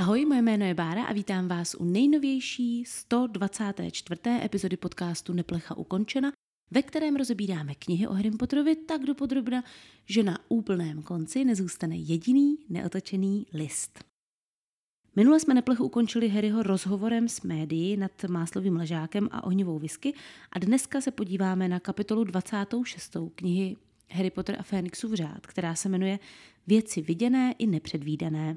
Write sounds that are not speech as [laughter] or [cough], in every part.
Ahoj, moje jméno je Bára a vítám vás u nejnovější 124. epizody podcastu Neplecha ukončena, ve kterém rozebíráme knihy o Harry Potterovi tak dopodrobna, že na úplném konci nezůstane jediný neotočený list. Minule jsme Neplechu ukončili Harryho rozhovorem s médií nad Máslovým ležákem a ohnivou whisky a dneska se podíváme na kapitolu 26. knihy Harry Potter a Fénixův řád, která se jmenuje Věci viděné i nepředvídané.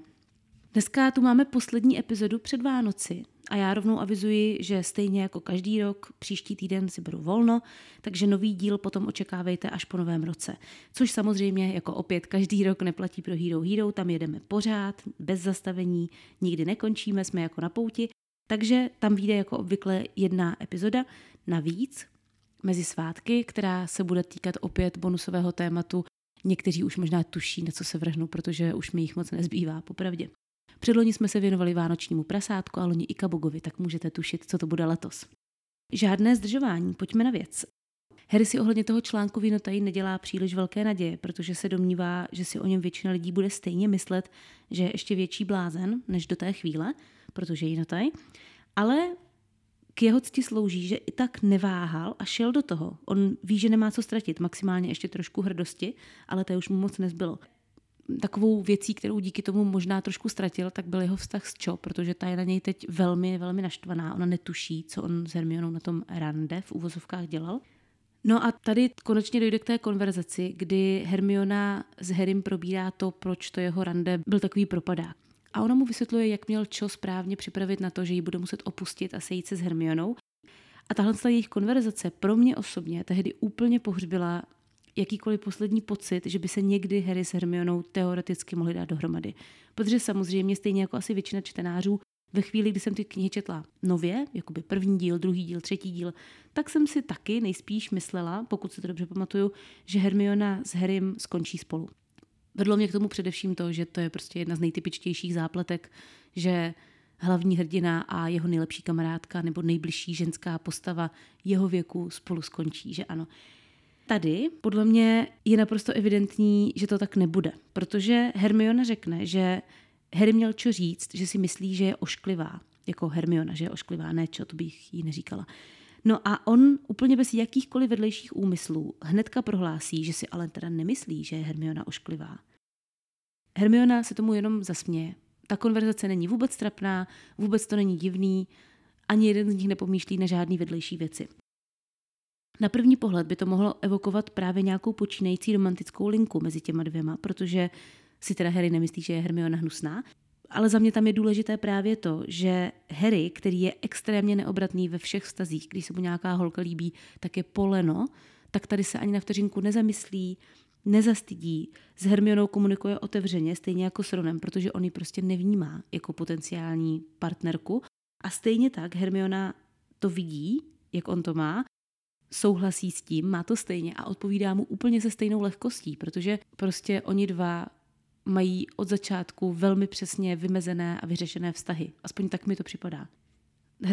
Dneska tu máme poslední epizodu před Vánoci a já rovnou avizuji, že stejně jako každý rok, příští týden si beru volno, takže nový díl potom očekávejte až po novém roce. Což samozřejmě jako opět každý rok neplatí pro Hero Hero, tam jedeme pořád, bez zastavení, nikdy nekončíme, jsme jako na pouti, takže tam vyjde jako obvykle jedna epizoda. Navíc mezi svátky, která se bude týkat opět bonusového tématu. Někteří už možná tuší, na co se vrhnu, protože už mi jich moc nezbývá, popravdě. Předloni jsme se věnovali vánočnímu prasátku a loni i kabogovi, tak můžete tušit, co to bude letos. Žádné zdržování, pojďme na věc. Harry si ohledně toho článku Vinotají nedělá příliš velké naděje, protože se domnívá, že si o něm většina lidí bude stejně myslet, že je ještě větší blázen než do té chvíle, protože Vinotaj. Ale k jeho cti slouží, že i tak neváhal a šel do toho. On ví, že nemá co ztratit, maximálně ještě trošku hrdosti, ale to už mu moc nezbylo. Takovou věcí, kterou díky tomu možná trošku ztratil, tak byl jeho vztah s Cho, protože ta je na něj teď velmi, velmi naštvaná. Ona netuší, co on s Hermionou na tom rande v úvozovkách dělal. No a tady konečně dojde k té konverzaci, kdy Hermiona s Harrym probírá to, proč to jeho rande byl takový propadák. A ona mu vysvětluje, jak měl Cho správně připravit na to, že ji bude muset opustit a sejít se s Hermionou. A tahle jejich konverzace pro mě osobně tehdy úplně pohřbila jakýkoliv poslední pocit, že by se někdy Harry s Hermionou teoreticky mohli dát dohromady. Protože samozřejmě stejně jako asi většina čtenářů, ve chvíli, kdy jsem ty knihy četla nově, jako by první díl, druhý díl, třetí díl, tak jsem si taky nejspíš myslela, pokud se to dobře pamatuju, že Hermiona s Harrym skončí spolu. Vedlo mě k tomu především to, že to je prostě jedna z nejtypičtějších zápletek, že hlavní hrdina a jeho nejlepší kamarádka nebo nejbližší ženská postava jeho věku spolu skončí, že ano. Tady podle mě je naprosto evidentní, že to tak nebude, protože Hermiona řekne, že Harry měl čo říct, že si myslí, že je ošklivá, jako Hermiona, že je ošklivá, ne čo, to bych jí neříkala. No a on úplně bez jakýchkoliv vedlejších úmyslů hnedka prohlásí, že si ale teda nemyslí, že je Hermiona ošklivá. Hermiona se tomu jenom zasměje. Ta konverzace není vůbec trapná, vůbec to není divný, ani jeden z nich nepomýšlí na žádný vedlejší věci. Na první pohled by to mohlo evokovat právě nějakou počínající romantickou linku mezi těma dvěma, protože si teda Harry nemyslí, že je Hermiona hnusná, ale za mě tam je důležité právě to, že Harry, který je extrémně neobratný ve všech vztazích, když se mu nějaká holka líbí, tak je poleno, tak tady se ani na vteřinku nezamyslí, nezastydí, s Hermionou komunikuje otevřeně, stejně jako s Ronem, protože on ji prostě nevnímá jako potenciální partnerku. A stejně tak Hermiona to vidí, jak on to má, souhlasí s tím, má to stejně a odpovídá mu úplně se stejnou lehkostí, protože prostě oni dva mají od začátku velmi přesně vymezené a vyřešené vztahy. Aspoň tak mi to připadá.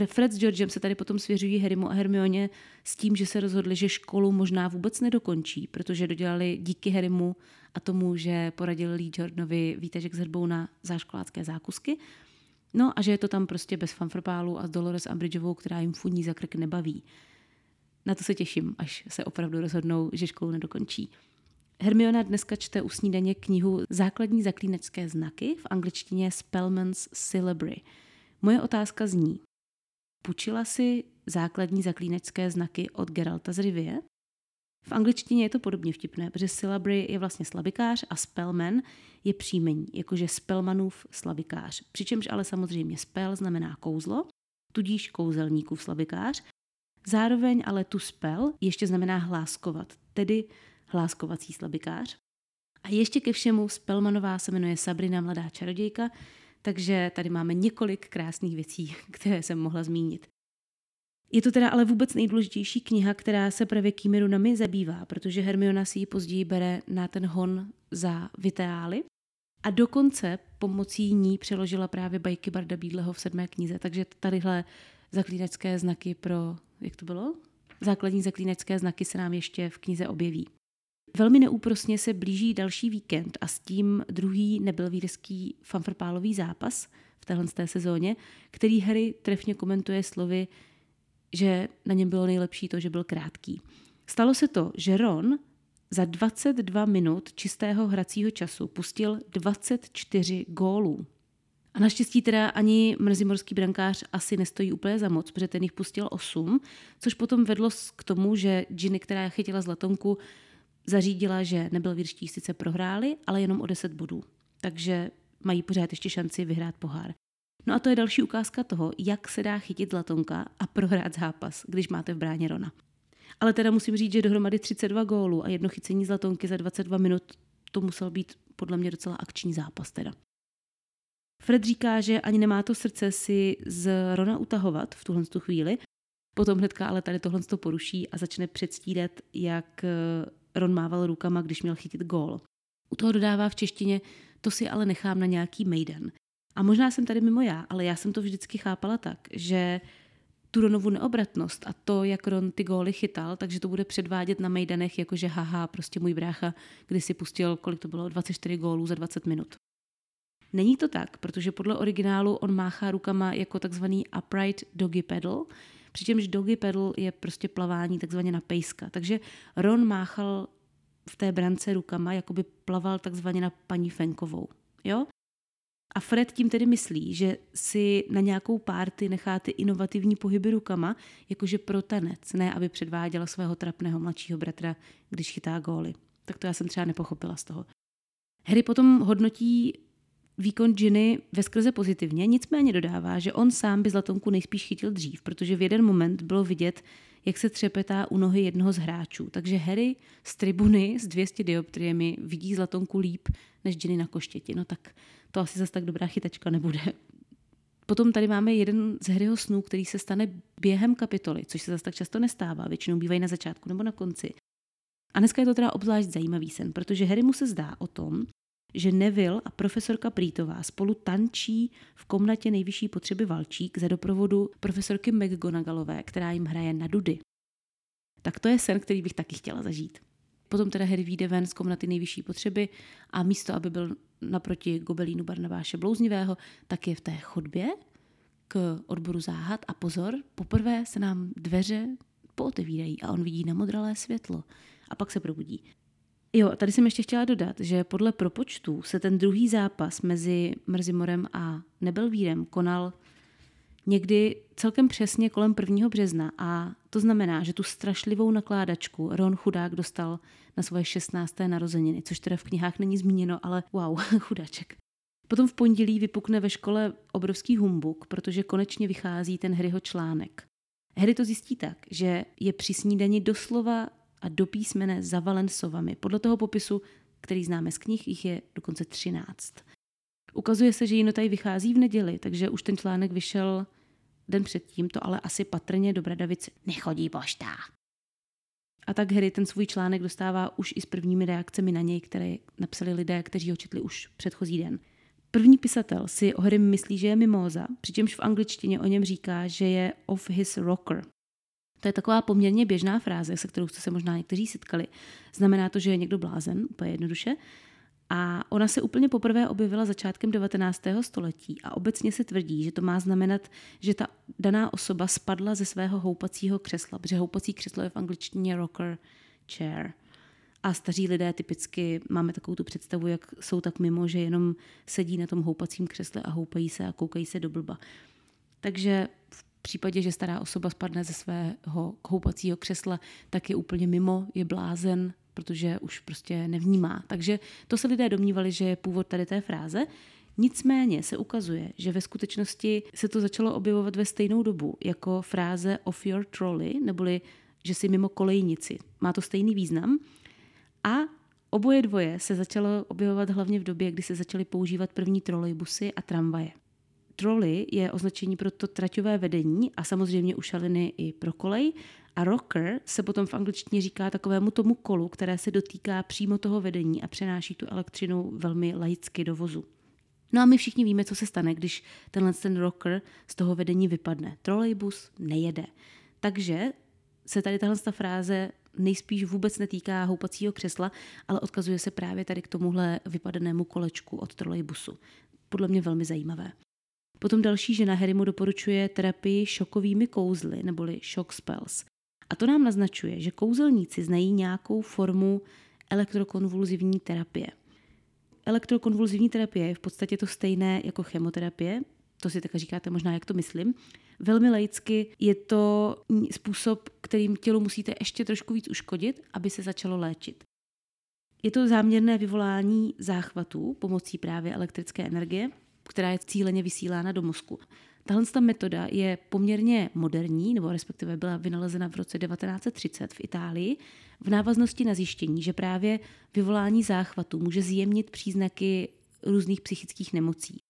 Fred s Georgem se tady potom svěřují Harrymu a Hermioně s tím, že se rozhodli, že školu možná vůbec nedokončí, protože dodělali díky Harrymu a tomu, že poradil Lee Jordanovi výtažek z hrbou na záškolácké zákusky. No a že je to tam prostě bez fanfrpálu a s Dolores Umbridgeovou, která jim funí za krk nebaví. Na to se těším, až se opravdu rozhodnou, že školu nedokončí. Hermiona dneska čte u snídaně knihu Základní zaklínačské znaky v angličtině Spellman's Syllabary. Moje otázka zní, půjčila si základní zaklínačské znaky od Geralta z Rivie? V angličtině je to podobně vtipné, protože syllabary je vlastně slabikář a spellman je příjmení, jakože spellmanův slabikář. Přičemž ale samozřejmě spell znamená kouzlo, tudíž kouzelníkův slabikář. Zároveň ale tu spell ještě znamená hláskovat, tedy hláskovací slabikář. A ještě ke všemu Spellmanová se jmenuje Sabrina Mladá čarodějka, takže tady máme několik krásných věcí, [laughs] které jsem mohla zmínit. Je to teda ale vůbec nejdůležitější kniha, která se právě kými runami zabývá, protože Hermiona si ji později bere na ten hon za Viteály a dokonce pomocí ní přeložila právě bajky Barda Bídleho v sedmé knize, takže tadyhle zaklínecké znaky pro, jak to bylo? Základní zaklínecké znaky se nám ještě v knize objeví. Velmi neúprosně se blíží další víkend a s tím druhý nebelvírský fanfrpálový zápas v téhle té sezóně, který Harry trefně komentuje slovy, že na něm bylo nejlepší to, že byl krátký. Stalo se to, že Ron za 22 minut čistého hracího času pustil 24 gólů. A naštěstí teda ani mrzimorský brankář asi nestojí úplně za moc, protože ten jich pustil 8, což potom vedlo k tomu, že Ginny, která chytila zlatonku, zařídila, že nebyl výrští sice prohráli, ale jenom o 10 bodů. Takže mají pořád ještě šanci vyhrát pohár. No a to je další ukázka toho, jak se dá chytit zlatonka a prohrát zápas, když máte v bráně Rona. Ale teda musím říct, že dohromady 32 gólů a jedno chycení zlatonky za 22 minut, to musel být podle mě docela akční zápas teda. Fred říká, že ani nemá to srdce si z Rona utahovat v tuhle tu chvíli, potom hnedka ale tady tohle to poruší a začne předstírat, jak eh, Ron mával rukama, když měl chytit gól. U toho dodává v češtině, to si ale nechám na nějaký mejden. A možná jsem tady mimo já, ale já jsem to vždycky chápala tak, že tu Ronovu neobratnost a to, jak Ron ty góly chytal, takže to bude předvádět na mejdanech, jakože haha, prostě můj brácha, kdy si pustil, kolik to bylo, 24 gólů za 20 minut. Není to tak, protože podle originálu on máchá rukama jako takzvaný upright doggy pedal, přičemž doggy pedal je prostě plavání takzvaně na pejska. Takže Ron máchal v té brance rukama, jako by plaval takzvaně na paní Fenkovou. Jo? A Fred tím tedy myslí, že si na nějakou párty nechá ty inovativní pohyby rukama, jakože pro tanec, ne aby předváděla svého trapného mladšího bratra, když chytá góly. Tak to já jsem třeba nepochopila z toho. Harry potom hodnotí výkon Ginny ve skrze pozitivně, nicméně dodává, že on sám by Zlatonku nejspíš chytil dřív, protože v jeden moment bylo vidět, jak se třepetá u nohy jednoho z hráčů. Takže Harry z tribuny s 200 dioptriemi vidí Zlatonku líp než Ginny na koštěti. No tak to asi zase tak dobrá chytačka nebude. Potom tady máme jeden z Harryho snů, který se stane během kapitoly, což se zase tak často nestává, většinou bývají na začátku nebo na konci. A dneska je to teda obzvlášť zajímavý sen, protože Harry mu se zdá o tom, že Neville a profesorka Prítová spolu tančí v komnatě nejvyšší potřeby Valčík za doprovodu profesorky McGonagallové, která jim hraje na dudy. Tak to je sen, který bych taky chtěla zažít. Potom teda Harry vyjde ven z komnaty nejvyšší potřeby a místo, aby byl naproti gobelínu Barnabáše Blouznivého, tak je v té chodbě k odboru záhad a pozor, poprvé se nám dveře pootevírají a on vidí namodralé světlo a pak se probudí. Jo, tady jsem ještě chtěla dodat, že podle propočtů se ten druhý zápas mezi Mrzimorem a Nebelvírem konal někdy celkem přesně kolem 1. března a to znamená, že tu strašlivou nakládačku Ron Chudák dostal na svoje 16. narozeniny, což teda v knihách není zmíněno, ale wow, [laughs] chudáček. Potom v pondělí vypukne ve škole obrovský humbuk, protože konečně vychází ten Harryho článek. Harry to zjistí tak, že je při snídani doslova a do písmene zavalen sovami. Podle toho popisu, který známe z knih, jich je dokonce 13. Ukazuje se, že Jinotaj vychází v neděli, takže už ten článek vyšel den předtím, to ale asi patrně do Bradavic nechodí pošta. A tak Harry ten svůj článek dostává už i s prvními reakcemi na něj, které napsali lidé, kteří ho četli už předchozí den. První pisatel si o Harry myslí, že je mimóza, přičemž v angličtině o něm říká, že je of his rocker, to je taková poměrně běžná fráze, se kterou jste se možná někteří setkali. Znamená to, že je někdo blázen, úplně jednoduše. A ona se úplně poprvé objevila začátkem 19. století a obecně se tvrdí, že to má znamenat, že ta daná osoba spadla ze svého houpacího křesla, protože houpací křeslo je v angličtině rocker chair. A staří lidé typicky máme takovou tu představu, jak jsou tak mimo, že jenom sedí na tom houpacím křesle a houpají se a koukají se do blba. Takže v v případě, že stará osoba spadne ze svého koupacího křesla, tak je úplně mimo, je blázen, protože už prostě nevnímá. Takže to se lidé domnívali, že je původ tady té fráze. Nicméně se ukazuje, že ve skutečnosti se to začalo objevovat ve stejnou dobu jako fráze off your trolley, neboli že si mimo kolejnici. Má to stejný význam. A oboje dvoje se začalo objevovat hlavně v době, kdy se začaly používat první trolejbusy a tramvaje. Trolley je označení pro to traťové vedení a samozřejmě u šaliny i pro kolej. A rocker se potom v angličtině říká takovému tomu kolu, které se dotýká přímo toho vedení a přenáší tu elektřinu velmi laicky do vozu. No a my všichni víme, co se stane, když tenhle ten rocker z toho vedení vypadne. Trolejbus nejede. Takže se tady tahle fráze nejspíš vůbec netýká houpacího křesla, ale odkazuje se právě tady k tomuhle vypadenému kolečku od trolejbusu. Podle mě velmi zajímavé. Potom další žena Harry mu doporučuje terapii šokovými kouzly, neboli shock spells. A to nám naznačuje, že kouzelníci znají nějakou formu elektrokonvulzivní terapie. Elektrokonvulzivní terapie je v podstatě to stejné jako chemoterapie, to si tak říkáte možná, jak to myslím. Velmi laicky je to způsob, kterým tělu musíte ještě trošku víc uškodit, aby se začalo léčit. Je to záměrné vyvolání záchvatů pomocí právě elektrické energie, která je cíleně vysílána do mozku. Tahle ta metoda je poměrně moderní, nebo respektive byla vynalezena v roce 1930 v Itálii, v návaznosti na zjištění, že právě vyvolání záchvatu může zjemnit příznaky různých psychických nemocí.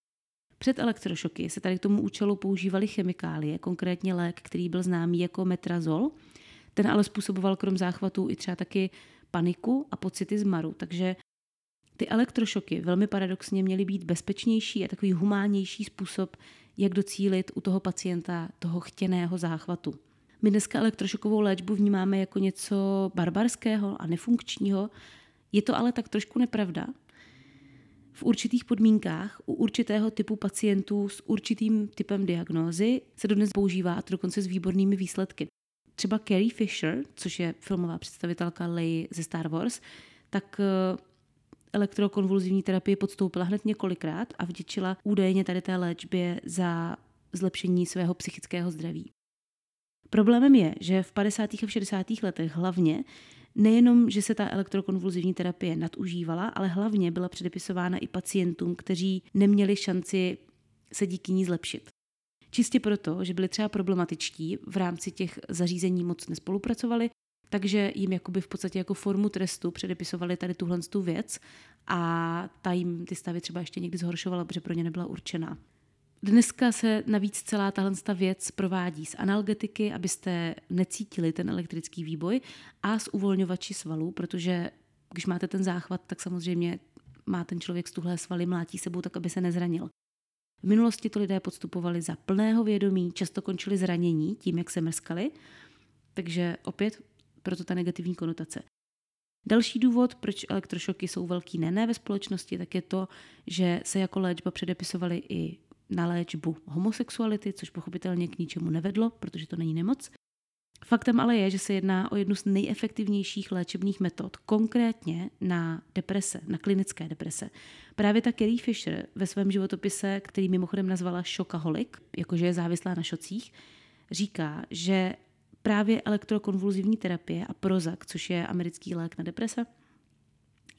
Před elektrošoky se tady k tomu účelu používaly chemikálie, konkrétně lék, který byl známý jako metrazol. Ten ale způsoboval krom záchvatů i třeba taky paniku a pocity zmaru, takže ty elektrošoky velmi paradoxně měly být bezpečnější a takový humánnější způsob, jak docílit u toho pacienta toho chtěného záchvatu. My dneska elektrošokovou léčbu vnímáme jako něco barbarského a nefunkčního, je to ale tak trošku nepravda. V určitých podmínkách u určitého typu pacientů s určitým typem diagnózy se dodnes používá a to dokonce s výbornými výsledky. Třeba Carrie Fisher, což je filmová představitelka Leigh ze Star Wars, tak eh, elektrokonvulzivní terapii podstoupila hned několikrát a vděčila údajně tady té léčbě za zlepšení svého psychického zdraví. Problémem je, že v 50. a 60. letech hlavně nejenom, že se ta elektrokonvulzivní terapie nadužívala, ale hlavně byla předepisována i pacientům, kteří neměli šanci se díky ní zlepšit. Čistě proto, že byli třeba problematičtí, v rámci těch zařízení moc nespolupracovali takže jim jakoby v podstatě jako formu trestu předepisovali tady tuhle tu věc a ta jim ty stavy třeba ještě někdy zhoršovala, protože pro ně nebyla určená. Dneska se navíc celá tahle věc provádí z analgetiky, abyste necítili ten elektrický výboj a z uvolňovači svalů, protože když máte ten záchvat, tak samozřejmě má ten člověk z tuhle svaly, mlátí sebou tak, aby se nezranil. V minulosti to lidé podstupovali za plného vědomí, často končili zranění tím, jak se mrskali, takže opět proto ta negativní konotace. Další důvod, proč elektrošoky jsou velký nené ve společnosti, tak je to, že se jako léčba předepisovaly i na léčbu homosexuality, což pochopitelně k ničemu nevedlo, protože to není nemoc. Faktem ale je, že se jedná o jednu z nejefektivnějších léčebných metod, konkrétně na deprese, na klinické deprese. Právě ta Carrie Fisher ve svém životopise, který mimochodem nazvala šokaholik, jakože je závislá na šocích, říká, že právě elektrokonvulzivní terapie a Prozac, což je americký lék na deprese,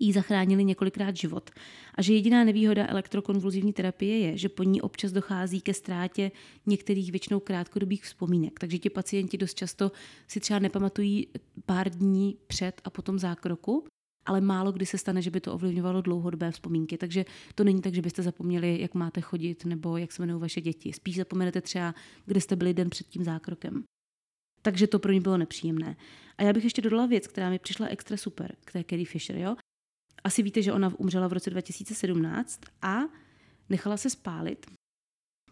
jí zachránili několikrát život. A že jediná nevýhoda elektrokonvulzivní terapie je, že po ní občas dochází ke ztrátě některých většinou krátkodobých vzpomínek. Takže ti pacienti dost často si třeba nepamatují pár dní před a potom zákroku, ale málo kdy se stane, že by to ovlivňovalo dlouhodobé vzpomínky. Takže to není tak, že byste zapomněli, jak máte chodit nebo jak se jmenují vaše děti. Spíš zapomenete třeba, kde jste byli den před tím zákrokem. Takže to pro ní bylo nepříjemné. A já bych ještě dodala věc, která mi přišla extra super k té Carrie Fisher. Jo? Asi víte, že ona umřela v roce 2017 a nechala se spálit.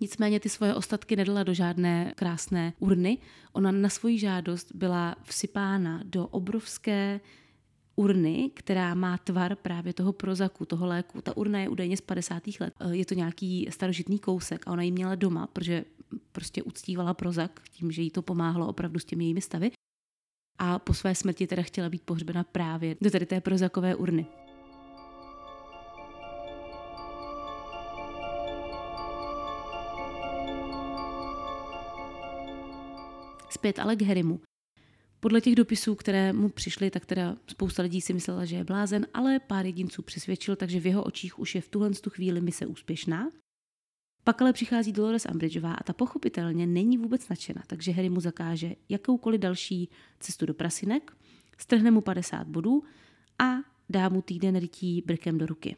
Nicméně ty svoje ostatky nedala do žádné krásné urny. Ona na svoji žádost byla vsypána do obrovské urny, která má tvar právě toho prozaku, toho léku. Ta urna je údajně z 50. let. Je to nějaký starožitný kousek a ona ji měla doma, protože prostě uctívala prozak tím, že jí to pomáhalo opravdu s těmi jejími stavy. A po své smrti teda chtěla být pohřbena právě do tady té prozakové urny. Zpět ale k Harrymu. Podle těch dopisů, které mu přišly, tak teda spousta lidí si myslela, že je blázen, ale pár jedinců přesvědčil, takže v jeho očích už je v tuhle chvíli mise úspěšná. Pak ale přichází Dolores Umbridgeová a ta pochopitelně není vůbec nadšena, takže Harry mu zakáže jakoukoliv další cestu do prasinek, strhne mu 50 bodů a dá mu týden rytí brkem do ruky.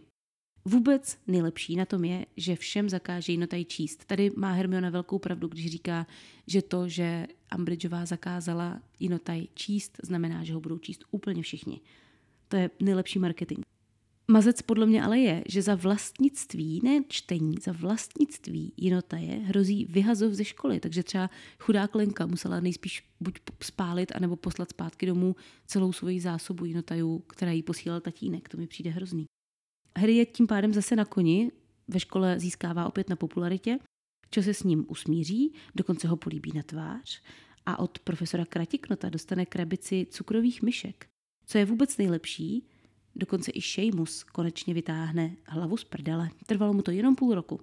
Vůbec nejlepší na tom je, že všem zakáže jednotaj číst. Tady má Hermiona velkou pravdu, když říká, že to, že Umbridgeová zakázala jednotaj číst, znamená, že ho budou číst úplně všichni. To je nejlepší marketing. Mazec podle mě ale je, že za vlastnictví, ne čtení, za vlastnictví jinotaje hrozí vyhazov ze školy. Takže třeba chudá Klenka musela nejspíš buď spálit, anebo poslat zpátky domů celou svoji zásobu jinotajů, která jí posílal tatínek. To mi přijde hrozný. Harry je tím pádem zase na koni, ve škole získává opět na popularitě, čo se s ním usmíří, dokonce ho políbí na tvář a od profesora Kratiknota dostane krabici cukrových myšek. Co je vůbec nejlepší, dokonce i Seamus konečně vytáhne hlavu z prdele. Trvalo mu to jenom půl roku.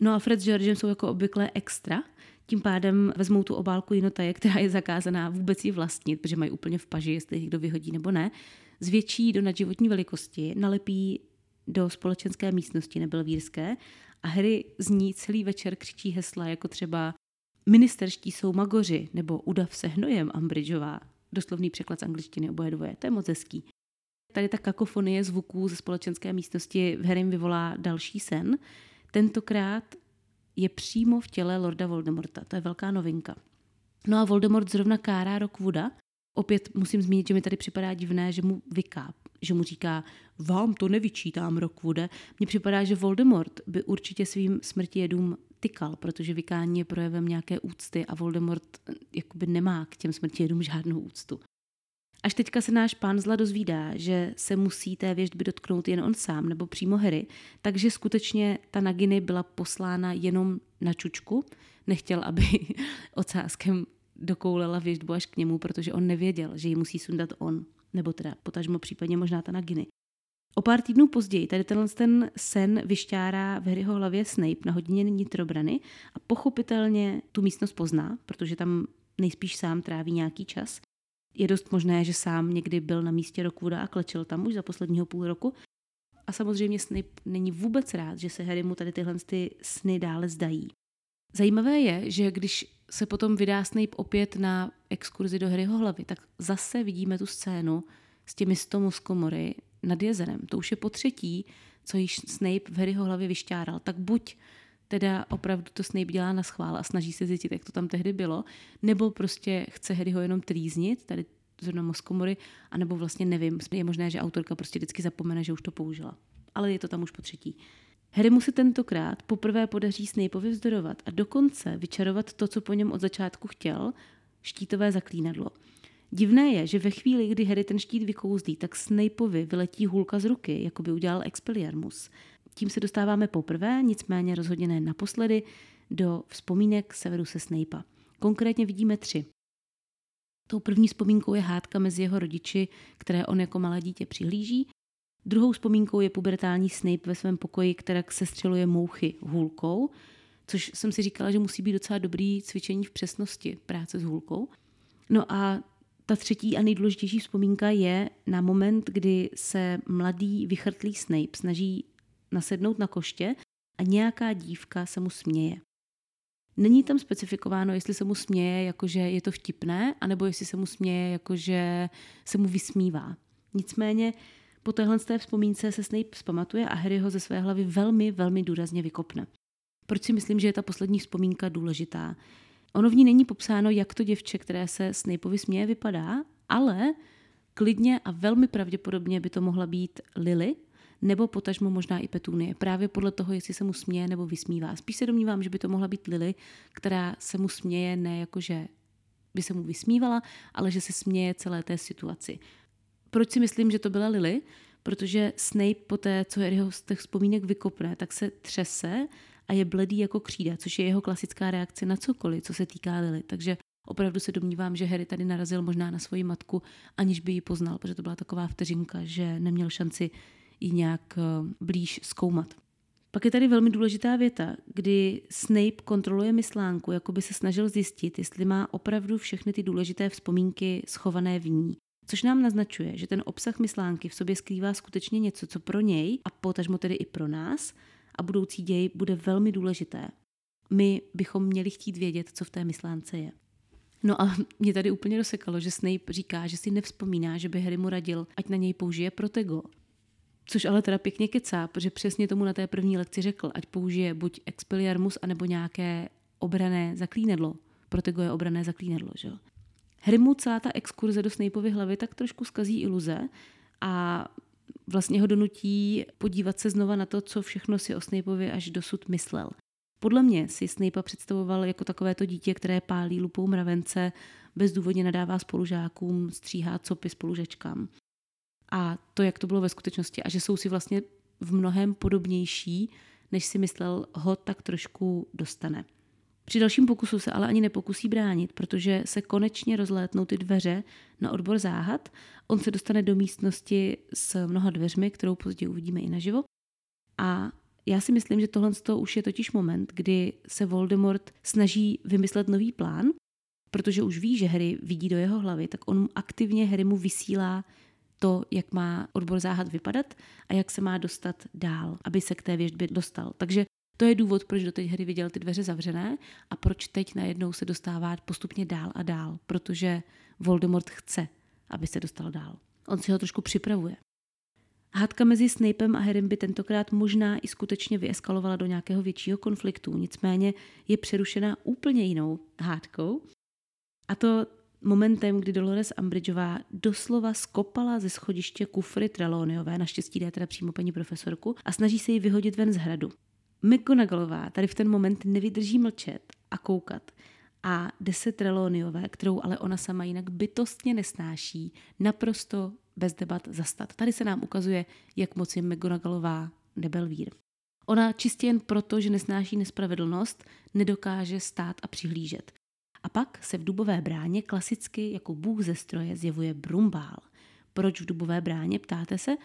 No a Fred s Georgem jsou jako obvykle extra, tím pádem vezmou tu obálku jinotaje, která je zakázaná vůbec ji vlastnit, protože mají úplně v paži, jestli někdo vyhodí nebo ne, zvětší do nadživotní velikosti, nalepí do společenské místnosti nebelvírské a Harry z ní celý večer křičí hesla jako třeba Ministerští jsou magoři nebo Udav se hnojem Ambridgeová. Doslovný překlad z angličtiny oboje dvoje, to je moc hezký. Tady ta kakofonie zvuků ze společenské místnosti v Harrym vyvolá další sen. Tentokrát je přímo v těle Lorda Voldemorta. To je velká novinka. No a Voldemort zrovna kárá Rockwooda. Opět musím zmínit, že mi tady připadá divné, že mu vyká, že mu říká, vám to nevyčítám, Rockwoode. Mně připadá, že Voldemort by určitě svým smrtijedům tykal, protože vykání je projevem nějaké úcty a Voldemort eh, jakoby nemá k těm smrtijedům žádnou úctu. Až teďka se náš pán zla dozvídá, že se musí té věždby dotknout jen on sám nebo přímo Harry, takže skutečně ta Naginy byla poslána jenom na čučku. Nechtěl, aby [laughs] ocáskem dokoulela věždbu až k němu, protože on nevěděl, že ji musí sundat on, nebo teda potažmo případně možná ta Naginy. O pár týdnů později tady tenhle ten sen vyšťárá v Harryho hlavě Snape na hodině nitrobrany a pochopitelně tu místnost pozná, protože tam nejspíš sám tráví nějaký čas. Je dost možné, že sám někdy byl na místě Rockwooda a klečel tam už za posledního půl roku. A samozřejmě Snape není vůbec rád, že se Harry mu tady tyhle ty sny dále zdají. Zajímavé je, že když se potom vydá Snape opět na exkurzi do Harryho hlavy, tak zase vidíme tu scénu s těmi sto muskomory nad jezerem. To už je po třetí, co již Snape v Harryho hlavě vyšťáral. Tak buď teda opravdu to Snape dělá na schvál a snaží se zjistit, jak to tam tehdy bylo, nebo prostě chce Harryho jenom trýznit, tady zrovna moskomory, anebo vlastně nevím. Je možné, že autorka prostě vždycky zapomene, že už to použila. Ale je to tam už po třetí. Harry mu se tentokrát poprvé podaří Snapeovi vzdorovat a dokonce vyčarovat to, co po něm od začátku chtěl, štítové zaklínadlo. Divné je, že ve chvíli, kdy Harry ten štít vykouzlí, tak Snapeovi vyletí hůlka z ruky, jako by udělal Expelliarmus. Tím se dostáváme poprvé, nicméně rozhodně ne naposledy, do vzpomínek se Snape'a. Konkrétně vidíme tři. Tou první vzpomínkou je hádka mezi jeho rodiči, které on jako malé dítě přihlíží. Druhou vzpomínkou je pubertální Snape ve svém pokoji, která se střeluje mouchy hůlkou, což jsem si říkala, že musí být docela dobrý cvičení v přesnosti práce s hůlkou. No a ta třetí a nejdůležitější vzpomínka je na moment, kdy se mladý vychrtlý Snape snaží nasednout na koště a nějaká dívka se mu směje. Není tam specifikováno, jestli se mu směje, jakože je to vtipné, anebo jestli se mu směje, jakože se mu vysmívá. Nicméně po téhle té vzpomínce se Snape zpamatuje a Harry ho ze své hlavy velmi, velmi důrazně vykopne. Proč si myslím, že je ta poslední vzpomínka důležitá? Ono v ní není popsáno, jak to děvče, které se Snapeovi směje, vypadá, ale klidně a velmi pravděpodobně by to mohla být Lily, nebo potažmo možná i Petunie, právě podle toho, jestli se mu směje nebo vysmívá. Spíš se domnívám, že by to mohla být Lily, která se mu směje ne jako, že by se mu vysmívala, ale že se směje celé té situaci. Proč si myslím, že to byla Lily? Protože Snape po té, co Harryho z těch vzpomínek vykopne, tak se třese a je bledý jako křída, což je jeho klasická reakce na cokoliv, co se týká Lily. Takže opravdu se domnívám, že Harry tady narazil možná na svoji matku, aniž by ji poznal, protože to byla taková vteřinka, že neměl šanci ji nějak eh, blíž zkoumat. Pak je tady velmi důležitá věta, kdy Snape kontroluje myslánku, jako by se snažil zjistit, jestli má opravdu všechny ty důležité vzpomínky schované v ní. Což nám naznačuje, že ten obsah myslánky v sobě skrývá skutečně něco, co pro něj a potažmo tedy i pro nás a budoucí děj bude velmi důležité. My bychom měli chtít vědět, co v té myslánce je. No a [laughs] mě tady úplně dosekalo, že Snape říká, že si nevzpomíná, že by Harry mu radil, ať na něj použije Protego. Což ale teda pěkně kecá, protože přesně tomu na té první lekci řekl, ať použije buď Expelliarmus, anebo nějaké obrané zaklínedlo. Protego je obrané zaklínedlo, že jo. Harry mu celá ta exkurze do Snapeovy hlavy tak trošku skazí iluze a vlastně ho donutí podívat se znova na to, co všechno si o Snapeovi až dosud myslel. Podle mě si Snape představoval jako takovéto dítě, které pálí lupou mravence, bezdůvodně nadává spolužákům, stříhá copy spolužečkám. A to, jak to bylo ve skutečnosti a že jsou si vlastně v mnohem podobnější, než si myslel, ho tak trošku dostane. Při dalším pokusu se ale ani nepokusí bránit, protože se konečně rozlétnou ty dveře na odbor záhad. On se dostane do místnosti s mnoha dveřmi, kterou později uvidíme i naživo. A já si myslím, že tohle už je totiž moment, kdy se Voldemort snaží vymyslet nový plán, protože už ví, že Harry vidí do jeho hlavy, tak on aktivně Harry mu vysílá to, jak má odbor záhad vypadat a jak se má dostat dál, aby se k té věžbě dostal. Takže to je důvod, proč doteď Harry viděl ty dveře zavřené a proč teď najednou se dostává postupně dál a dál, protože Voldemort chce, aby se dostal dál. On si ho trošku připravuje. Hádka mezi Snapem a Harrym by tentokrát možná i skutečně vyeskalovala do nějakého většího konfliktu, nicméně je přerušena úplně jinou hádkou. A to momentem, kdy Dolores Umbridgeová doslova skopala ze schodiště kufry Trelawneyové, naštěstí jde teda přímo paní profesorku, a snaží se ji vyhodit ven z hradu. McGonagallová tady v ten moment nevydrží mlčet a koukat a deset Trelawneyové, kterou ale ona sama jinak bytostně nesnáší, naprosto bez debat zastat. Tady se nám ukazuje, jak moc je McGonagallová nebelvír. Ona čistě jen proto, že nesnáší nespravedlnost, nedokáže stát a přihlížet. Pak se v dubové bráně klasicky jako bůh ze stroje zjevuje Brumbál. Proč v dubové bráně, ptáte se?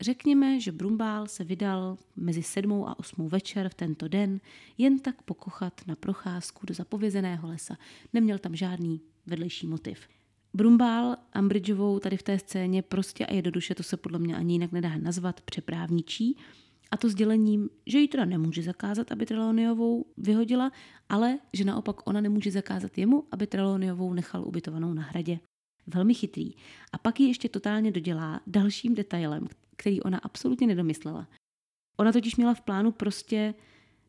Řekněme, že Brumbál se vydal mezi sedmou a osmou večer v tento den jen tak pokochat na procházku do zapovězeného lesa. Neměl tam žádný vedlejší motiv. Brumbál Ambridgeovou tady v té scéně prostě a jednoduše, to se podle mě ani jinak nedá nazvat, přeprávničí, a to sdělením, že ji teda nemůže zakázat, aby Trelawneyovou vyhodila, ale že naopak ona nemůže zakázat jemu, aby Trelawneyovou nechal ubytovanou na hradě. Velmi chytrý. A pak ji ještě totálně dodělá dalším detailem, který ona absolutně nedomyslela. Ona totiž měla v plánu prostě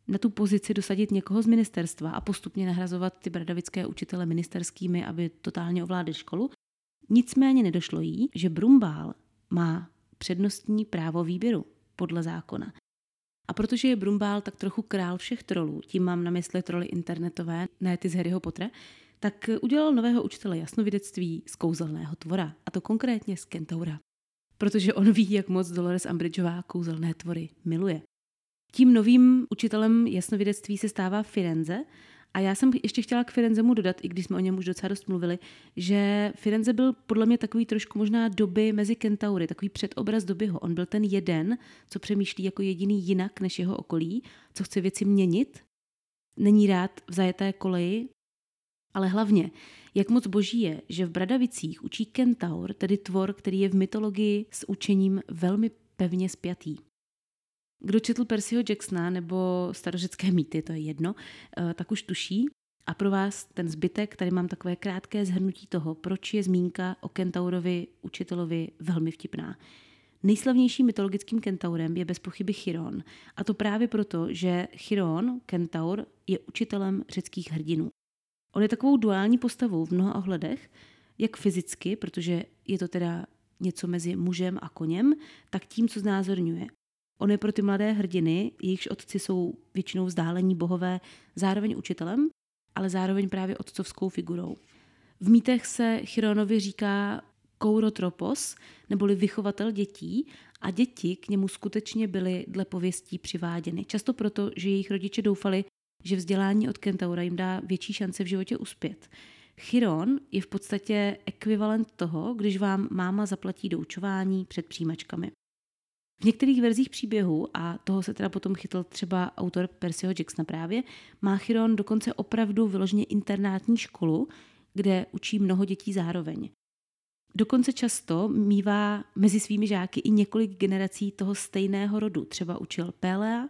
na tu pozici dosadit někoho z ministerstva a postupně nahrazovat ty bradavické učitele ministerskými, aby totálně ovládli školu. Nicméně nedošlo jí, že Brumbál má přednostní právo výběru podle zákona. A protože je Brumbál tak trochu král všech trolů, tím mám na mysli troly internetové, ne ty z Harryho Pottera, tak udělal nového učitele jasnovidectví z kouzelného tvora, a to konkrétně z Kentaura. Protože on ví, jak moc Dolores Umbridgeová kouzelné tvory miluje. Tím novým učitelem jasnovidectví se stává Firenze a já jsem ještě chtěla k Firenzemu dodat, i když jsme o něm už docela dost mluvili, že Firenze byl podle mě takový trošku možná doby mezi Kentaury, takový předobraz dobyho. On byl ten jeden, co přemýšlí jako jediný jinak než jeho okolí, co chce věci měnit, není rád v zajeté koleji, ale hlavně, jak moc boží je, že v Bradavicích učí Kentaur, tedy tvor, který je v mytologii s učením velmi pevně spjatý. Kdo četl Percyho Jacksona nebo starořecké mýty, to je jedno, eh, tak už tuší. A pro vás ten zbytek, tady mám takové krátké zhrnutí toho, proč je zmínka o Kentaurovi učitelovi velmi vtipná. Nejslavnějším mytologickým kentaurem je bez pochyby Chiron. A to právě proto, že Chiron, kentaur, je učitelem řeckých hrdinů. On je takovou duální postavou v mnoha ohledech, jak fyzicky, protože je to teda něco mezi mužem a koněm, tak tím, co znázorňuje. On je pro ty mladé hrdiny, jejichž otci jsou většinou vzdálení bohové, zároveň učitelem, ale zároveň právě otcovskou figurou. V mýtech se Chironovi říká kourotropos, neboli vychovatel dětí, a děti k němu skutečně byly dle pověstí přiváděny. Často proto, že jejich rodiče doufali, že vzdělání od kentaura jim dá větší šance v životě uspět. Chiron je v podstatě ekvivalent toho, když vám máma zaplatí doučování před přijímačkami. V některých verzích příběhu, a toho se teda potom chytl třeba autor Percyho Jacksona právě, má Chiron dokonce opravdu vyloženě internátní školu, kde učí mnoho dětí zároveň. Dokonce často mývá mezi svými žáky i několik generací toho stejného rodu. Třeba učil Pelea,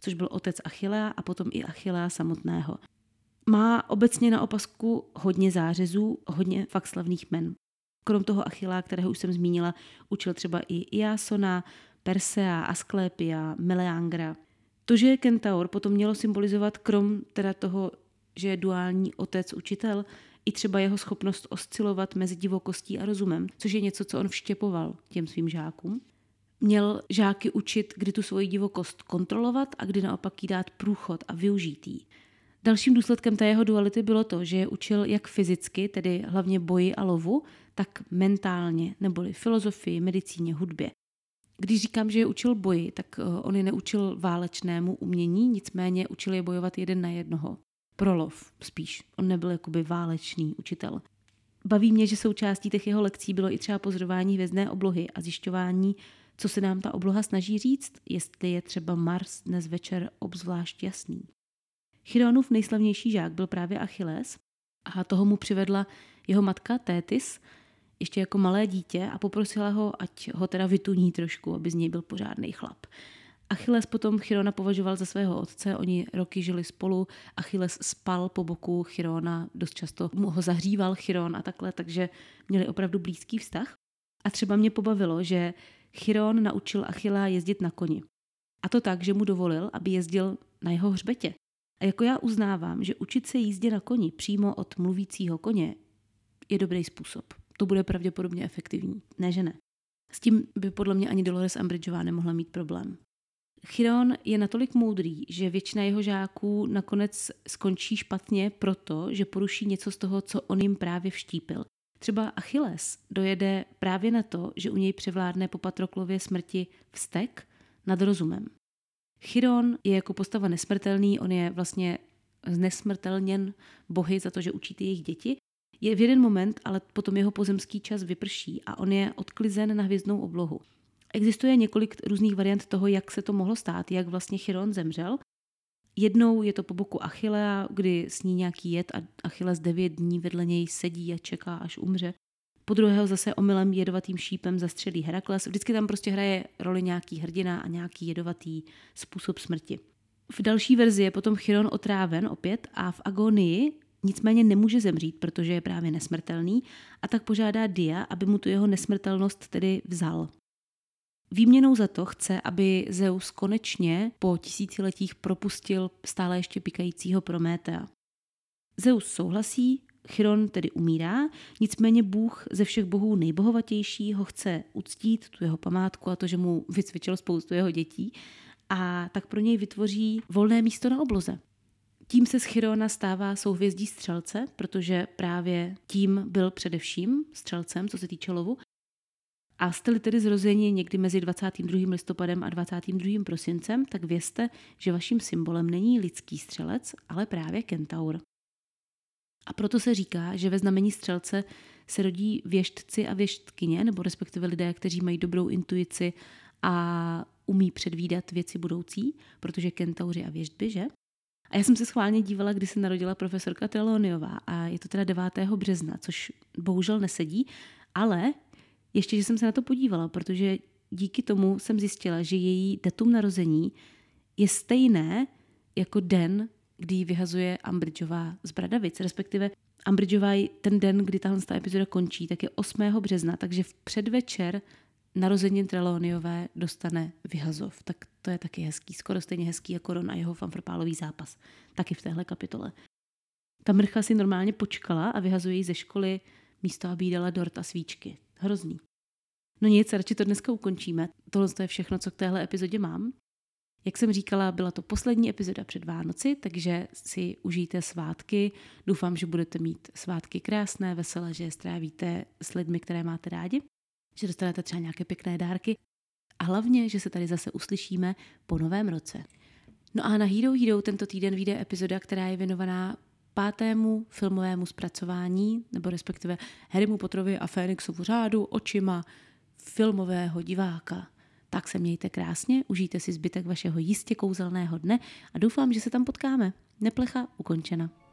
což byl otec Achillea a potom i Achillea samotného. Má obecně na opasku hodně zářezů, hodně fakt slavných men. Krom toho Achillea, kterého už jsem zmínila, učil třeba i Iasona, Persea, Asklepia, Meleangra. To, že je kentaur, potom mělo symbolizovat krom teda toho, že je duální otec, učitel, i třeba jeho schopnost oscilovat mezi divokostí a rozumem, což je něco, co on vštěpoval těm svým žákům. Měl žáky učit, kdy tu svoji divokost kontrolovat a kdy naopak jí dát průchod a využít jí. Dalším důsledkem té jeho duality bylo to, že je učil jak fyzicky, tedy hlavně boji a lovu, tak mentálně, neboli filozofii, medicíně, hudbě. Když říkám, že je učil boji, tak eh, on je neučil válečnému umění, nicméně učil je bojovat jeden na jednoho. prolov spíš. On nebyl jakoby válečný učitel. Baví mě, že součástí těch jeho lekcí bylo i třeba pozorování hvězdné oblohy a zjišťování, co se nám ta obloha snaží říct, jestli je třeba Mars dnes večer obzvlášť jasný. Chironův nejslavnější žák byl právě Achilles a toho mu přivedla jeho matka Tétis, ještě jako malé dítě a poprosila ho, ať ho teda vytuní trošku, aby z něj byl pořádný chlap. Achilles potom Chirona považoval za svého otce, oni roky žili spolu, Achilles spal po boku Chirona, dost často mu ho zahříval Chiron a takhle, takže měli opravdu blízký vztah. A třeba mě pobavilo, že Chiron naučil Achila jezdit na koni. A to tak, že mu dovolil, aby jezdil na jeho hřbetě. A jako já uznávám, že učit se jízdě na koni přímo od mluvícího koně je dobrý způsob. To bude pravděpodobně efektivní. Ne, že ne. S tím by podle mě ani Dolores Umbridgeová nemohla mít problém. Chiron je natolik moudrý, že většina jeho žáků nakonec skončí špatně proto, že poruší něco z toho, co on jim právě vštípil. Třeba Achilles dojede právě na to, že u něj převládne po Patroklově smrti vztek nad rozumem. Chiron je jako postava nesmrtelný, on je vlastně znesmrtelněn bohy za to, že učí ty jejich děti. Je v jeden moment, ale potom jeho pozemský čas vyprší a on je odklizen na hvězdnou oblohu. Existuje několik různých variant toho, jak se to mohlo stát, jak vlastně Chiron zemřel. Jednou je to po boku Achillea, kdy sní nějaký jed a Achilles devět dní vedle něj sedí a čeká, až umře. Po druhého zase omylem jedovatým šípem zastřelí Herakles. Vždycky tam prostě hraje roli nějaký hrdina a nějaký jedovatý způsob smrti. V další verzi je potom Chiron otráven opět a v agonii nicméně nemůže zemřít, protože je právě nesmrtelný a tak požádá Dia, aby mu tu jeho nesmrtelnost tedy vzal. Výměnou za to chce, aby Zeus konečně po tisíciletích propustil stále ještě pikajícího Prométea. Zeus souhlasí, Chiron tedy umírá, nicméně Bůh ze všech bohů nejbohovatější ho chce uctít, tu jeho památku a to, že mu vycvičil spoustu jeho dětí a tak pro něj vytvoří volné místo na obloze. Tím se z Chirona stává souhvězdí střelce, protože právě tím byl především střelcem, co se týče lovu, a jste-li tedy zrozeni někdy mezi 22. listopadem a 22. prosincem, tak vězte, že vaším symbolem není lidský střelec, ale právě kentaur. A proto se říká, že ve znamení střelce se rodí věštci a věštkyně, nebo respektive lidé, kteří mají dobrou intuici a umí předvídat věci budoucí, protože kentauři a věštby, že? A já jsem se schválně dívala, kdy se narodila profesorka Treloniová a je to teda 9. března, což bohužel nesedí, ale ještě, že jsem se na to podívala, protože díky tomu jsem zjistila, že její datum narození je stejné jako den, kdy ji vyhazuje Ambridgeová z Bradavic, respektive Ambridgeová ten den, kdy tahle epizoda končí, tak je 8. března, takže v předvečer narozenin Trelawneyové dostane vyhazov. Tak to je taky hezký, skoro stejně hezký jako Ron a jeho fanfrpálový zápas. Taky v téhle kapitole. Ta mrcha si normálně počkala a vyhazuje ji ze školy místo, aby jí dala dort a svíčky. Hrozný. No nic, radši to dneska ukončíme. Tohle je všechno, co k téhle epizodě mám. Jak jsem říkala, byla to poslední epizoda před Vánoci, takže si užijte svátky. Doufám, že budete mít svátky krásné, veselé, že je strávíte s lidmi, které máte rádi, že dostanete třeba nějaké pěkné dárky a hlavně, že se tady zase uslyšíme po novém roce. No a na Hero Hero tento týden vyjde epizoda, která je věnovaná pátému filmovému zpracování, nebo respektive Harrymu Potterovi a Fénixovu řádu očima filmového diváka. Tak se mějte krásně, užijte si zbytek vašeho jistě kouzelného dne a doufám, že se tam potkáme. Neplecha ukončena.